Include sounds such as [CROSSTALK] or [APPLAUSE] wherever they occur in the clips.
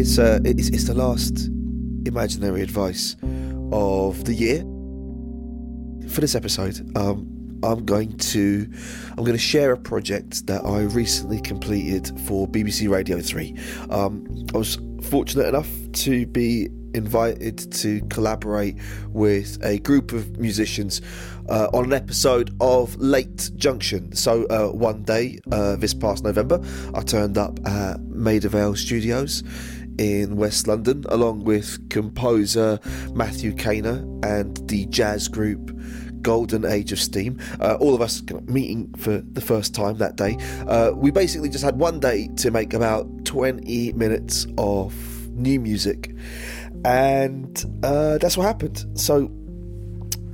it's, uh, it's it's the last imaginary advice of the year. For this episode, um, I'm going to I'm going to share a project that I recently completed for BBC Radio 3. Um, I was fortunate enough to be invited to collaborate with a group of musicians uh, on an episode of Late Junction. So uh, one day uh, this past November, I turned up at Maida Vale Studios in West London along with composer Matthew Kaner and the jazz group golden age of steam. Uh, all of us meeting for the first time that day. Uh, we basically just had one day to make about 20 minutes of new music, and uh, that's what happened. So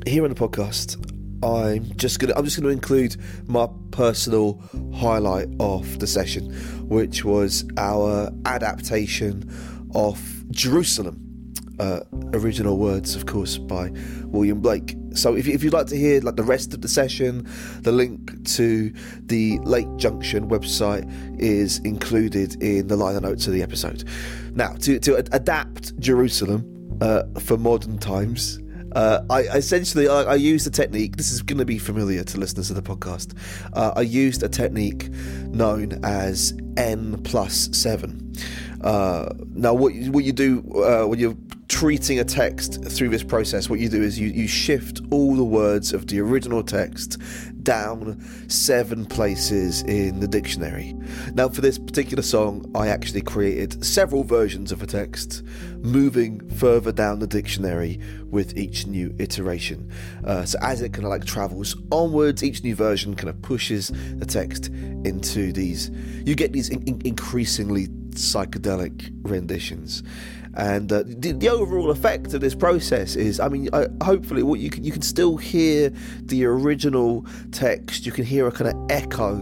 here on the podcast, I'm just gonna I'm just gonna include my personal highlight of the session, which was our adaptation of Jerusalem. Uh, original words, of course, by William Blake. So, if, if you'd like to hear like the rest of the session, the link to the Late Junction website is included in the liner notes of the episode. Now, to to adapt Jerusalem uh, for modern times, uh, I essentially I, I, used a technique. This is going to be familiar to listeners of the podcast. Uh, I used a technique known as N plus seven. Uh, now, what what you do uh, when you're treating a text through this process, what you do is you, you shift all the words of the original text down seven places in the dictionary. Now, for this particular song, I actually created several versions of a text, moving further down the dictionary with each new iteration. Uh, so, as it kind of like travels onwards, each new version kind of pushes the text into these. You get these in- increasingly psychedelic renditions. And uh, the, the, overall effect of this process is i mean uh, hopefully what you can you can still hear the original text. You can hear a kind of echo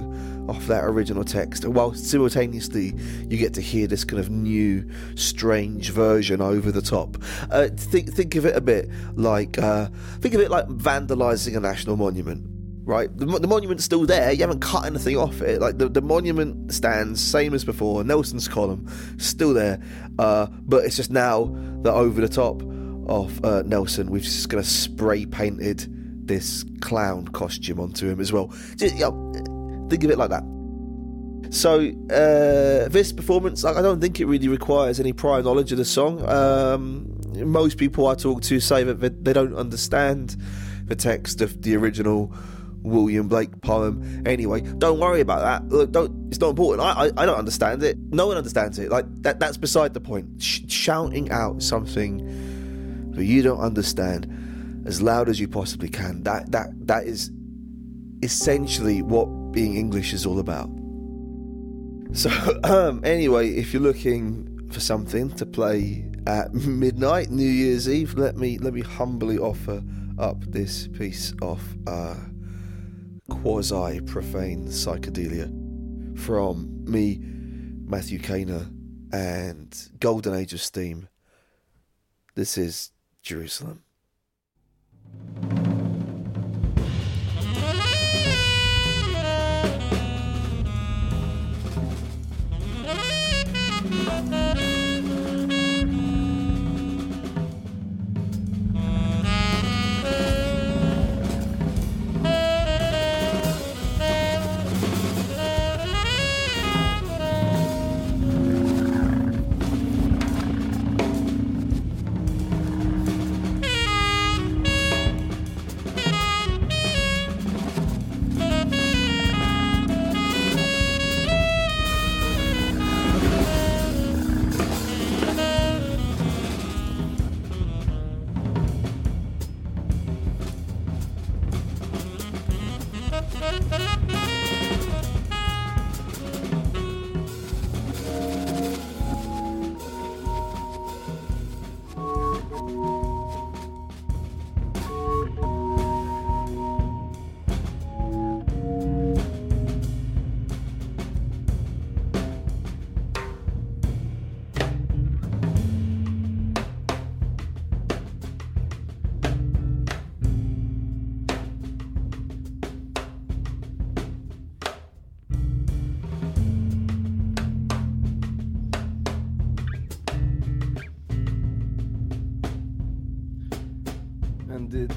of that original text while simultaneously you get to hear this kind of new strange version over the top. Uh, think think of it a bit like uh, think of it like vandalizing a national monument right? The, the, monument's still there. You haven't cut anything off it. Like the, the monument stands same as before. Nelson's column still there, uh, but it's just now that over the top of uh, Nelson, we've just of spray painted this clown costume onto him as well. Just, you know, think of it like that. So uh, this performance, I don't think it really requires any prior knowledge of the song. Um, most people I talk to say that they don't understand the text of the original William Blake poem. Anyway, don't worry about that. Look, don't. It's not important. I, I, I don't understand it. No one understands it. Like that. That's beside the point. Sh- shouting out something that you don't understand as loud as you possibly can. That that that is essentially what being English is all about. So [CLEARS THROAT] um, anyway, if you're looking for something to play at midnight, New Year's Eve, let me let me humbly offer up this piece of. Uh, quasi profane psychedelia from me, Matthew Kaner, and Golden Age of Steam. This is Jerusalem.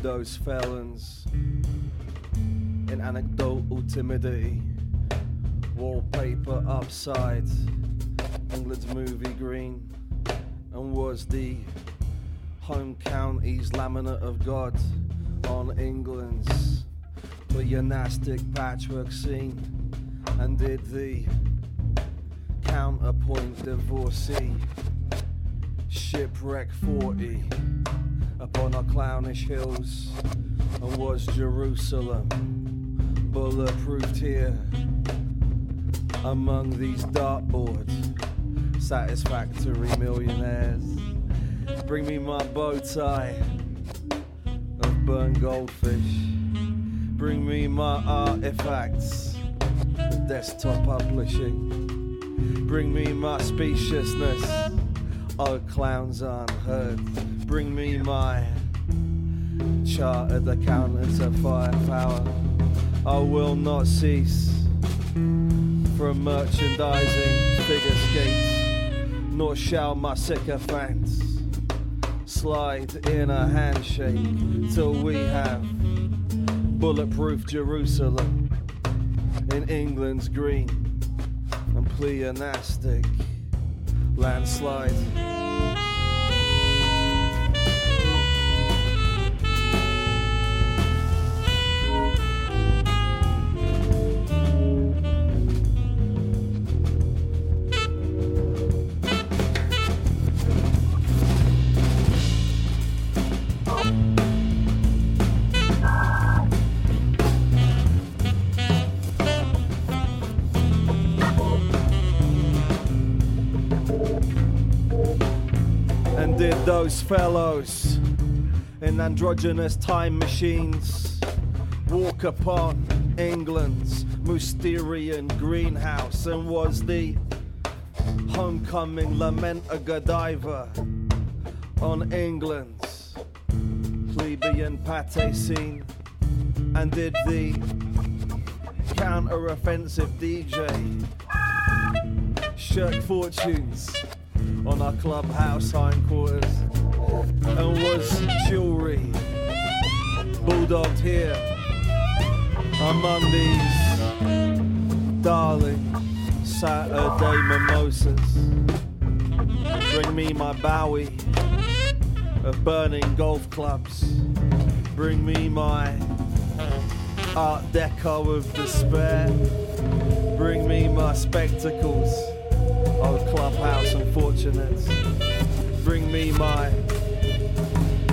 Those felons. In anecdotal timidity. Wallpaper upside, England's movie green, and was the home county's laminate of God on England's pleonastic patchwork scene, and did the counterpoint divorcee shipwreck 40 upon our clownish hills and was Jerusalem bulletproofed here. Among these dartboard satisfactory millionaires. Bring me my bow tie of burned goldfish. Bring me my artifacts of desktop publishing. Bring me my speciousness oh clowns unheard bring me my chartered accountants of firepower. I will not cease from merchandising figure skates, nor shall my sycophants slide in a handshake till we have bulletproof Jerusalem in England's green and pleonastic landslide. Did those fellows in androgynous time machines. Walk upon England's Mousterian greenhouse and was the homecoming lament of Godiva on England's plebeian pate scene and did the counter-offensive DJ shirk fortunes on our clubhouse hindquarters and was jewelry bulldogged here among these darling Saturday mimosas. Bring me my Bowie of burning golf clubs. Bring me my Art Deco of despair. Bring me my spectacles old clubhouse Bring me my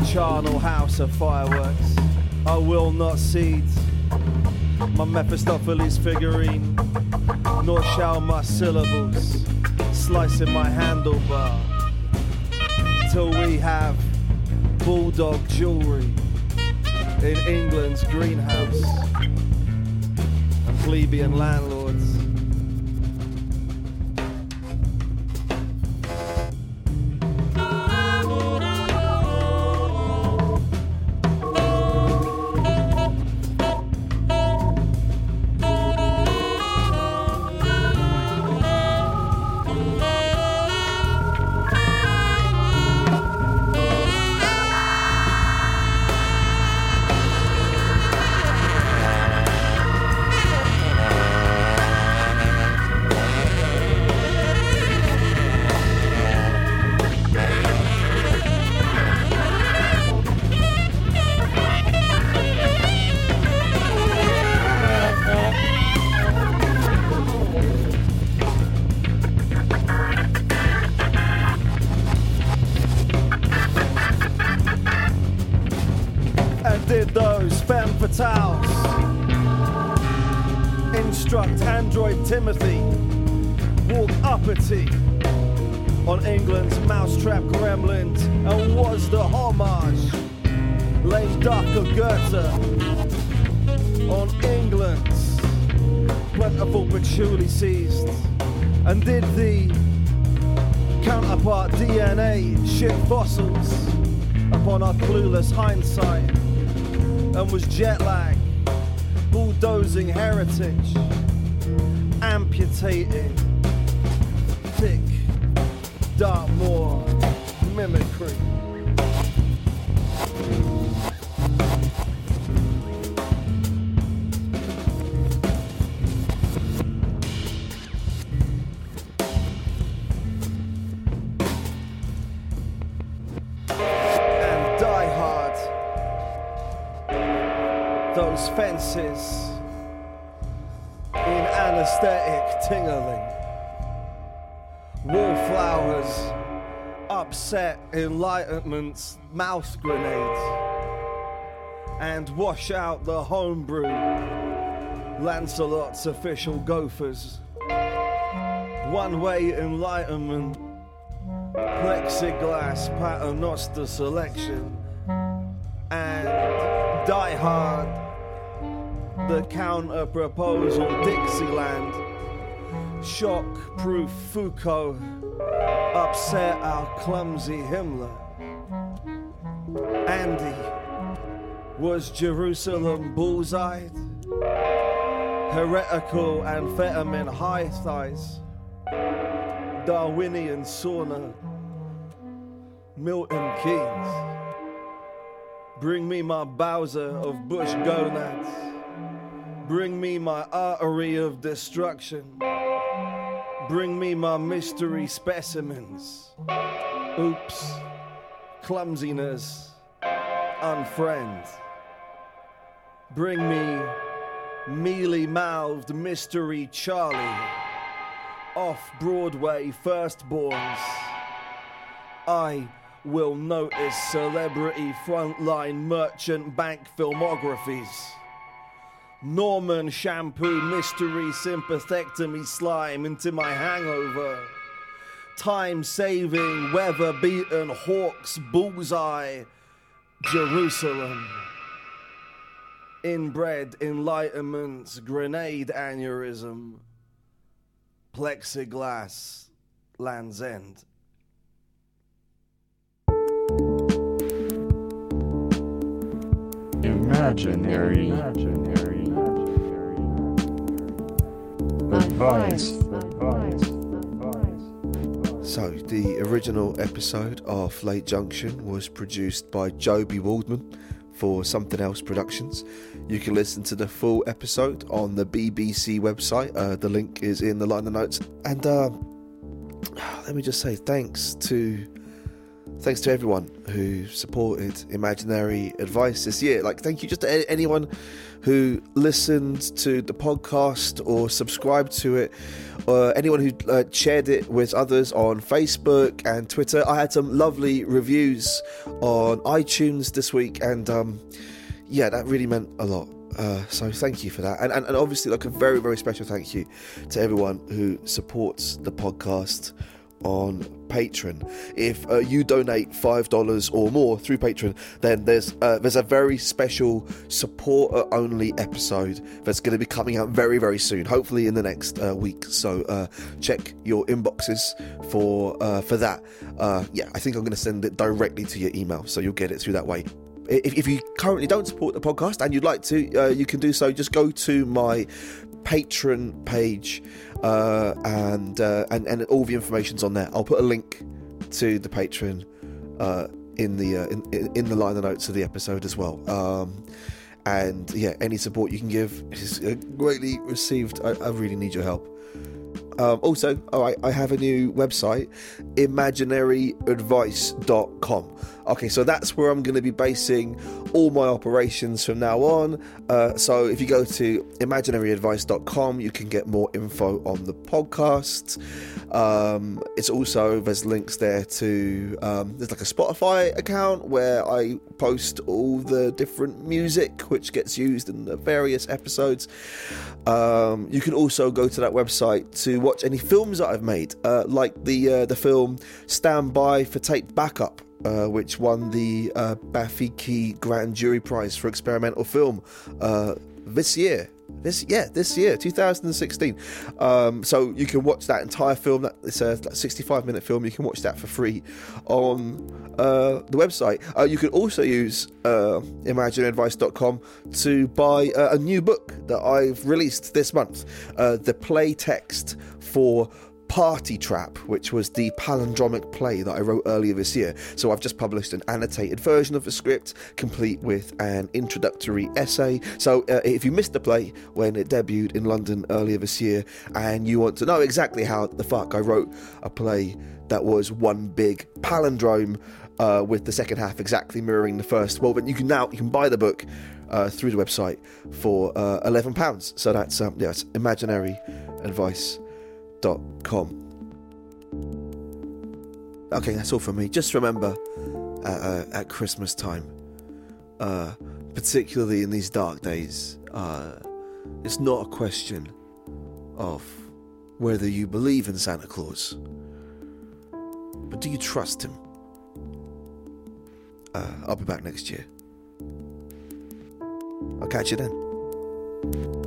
charnel house of fireworks. I will not cede my Mephistopheles figurine, nor shall my syllables slice in my handlebar till we have bulldog jewelry in England's greenhouse and plebeian landlords. And was the homage laid duck of Goethe on England's plentiful patchouli seized and did the counterpart DNA ship fossils upon our clueless hindsight and was jet lag, bulldozing heritage, amputating thick Dartmoor mimicry. And die hard. Those fences in anesthetic tingling. Wallflowers upset enlightenment's mouse grenades, and wash out the homebrew Lancelot's official gophers. One way enlightenment, plexiglass paternoster selection, and die hard the counter proposal Dixieland. Shock proof Foucault upset our clumsy Himmler. Andy was Jerusalem bullseyed, heretical amphetamine high thighs, Darwinian sauna, Milton Keynes. Bring me my Bowser of bush gonads. Bring me my artery of destruction. Bring me my mystery specimens. Oops, clumsiness, unfriend. Bring me mealy mouthed mystery Charlie. Off Broadway firstborns. I will notice celebrity frontline merchant bank filmographies. Norman shampoo mystery sympathectomy slime into my hangover. Time saving, weather beaten hawks bullseye, Jerusalem. Inbred enlightenment, grenade aneurysm, plexiglass, Land's End. Imaginary. Imaginary. So, the original episode of Late Junction was produced by Joby Waldman for Something Else Productions. You can listen to the full episode on the BBC website. Uh, the link is in the liner notes. And uh, [SIGHS] let me just say thanks to thanks to everyone who supported Imaginary Advice this year. Like, thank you just to anyone who listened to the podcast or subscribed to it, or anyone who uh, shared it with others on Facebook and Twitter. I had some lovely reviews on iTunes this week, and um, yeah, that really meant a lot. Uh, so thank you for that, and, and and obviously like a very very special thank you to everyone who supports the podcast on Patreon. If uh, you donate five dollars or more through Patreon, then there's uh, there's a very special supporter only episode that's going to be coming out very very soon, hopefully in the next uh, week. So uh, check your inboxes for uh, for that. Uh, yeah, I think I'm going to send it directly to your email, so you'll get it through that way. If, if you currently don't support the podcast and you'd like to, uh, you can do so. Just go to my Patreon page, uh, and, uh, and and all the information's on there. I'll put a link to the Patreon uh, in the uh, in, in the liner notes of the episode as well. Um, and yeah, any support you can give is uh, greatly received. I, I really need your help. Um, also, all right, I have a new website, imaginaryadvice.com. Okay, so that's where I'm going to be basing all my operations from now on. Uh, so if you go to imaginaryadvice.com, you can get more info on the podcast. Um, it's also, there's links there to, um, there's like a Spotify account where I post all the different music which gets used in the various episodes. Um, you can also go to that website to watch any films that I've made, uh, like the uh, the film Stand By for Tape Backup, uh, which won the uh, Grand Jury Prize for experimental film uh, this year. This yeah, this year, 2016. Um, so you can watch that entire film. That it's a 65 minute film. You can watch that for free on uh, the website. Uh, you can also use uh, ImaginaryAdvice.com to buy uh, a new book that I've released this month. Uh, the play text for Party Trap, which was the palindromic play that I wrote earlier this year. So I've just published an annotated version of the script, complete with an introductory essay. So uh, if you missed the play when it debuted in London earlier this year and you want to know exactly how the fuck I wrote a play that was one big palindrome, uh, with the second half exactly mirroring the first. Well, then you can now you can buy the book uh, through the website for uh, eleven pounds. So that's um, yeah, it's imaginaryadvice.com. Okay, that's all from me. Just remember uh, uh, at Christmas time, uh, particularly in these dark days, uh, it's not a question of whether you believe in Santa Claus, but do you trust him? Uh, I'll be back next year. I'll catch you then.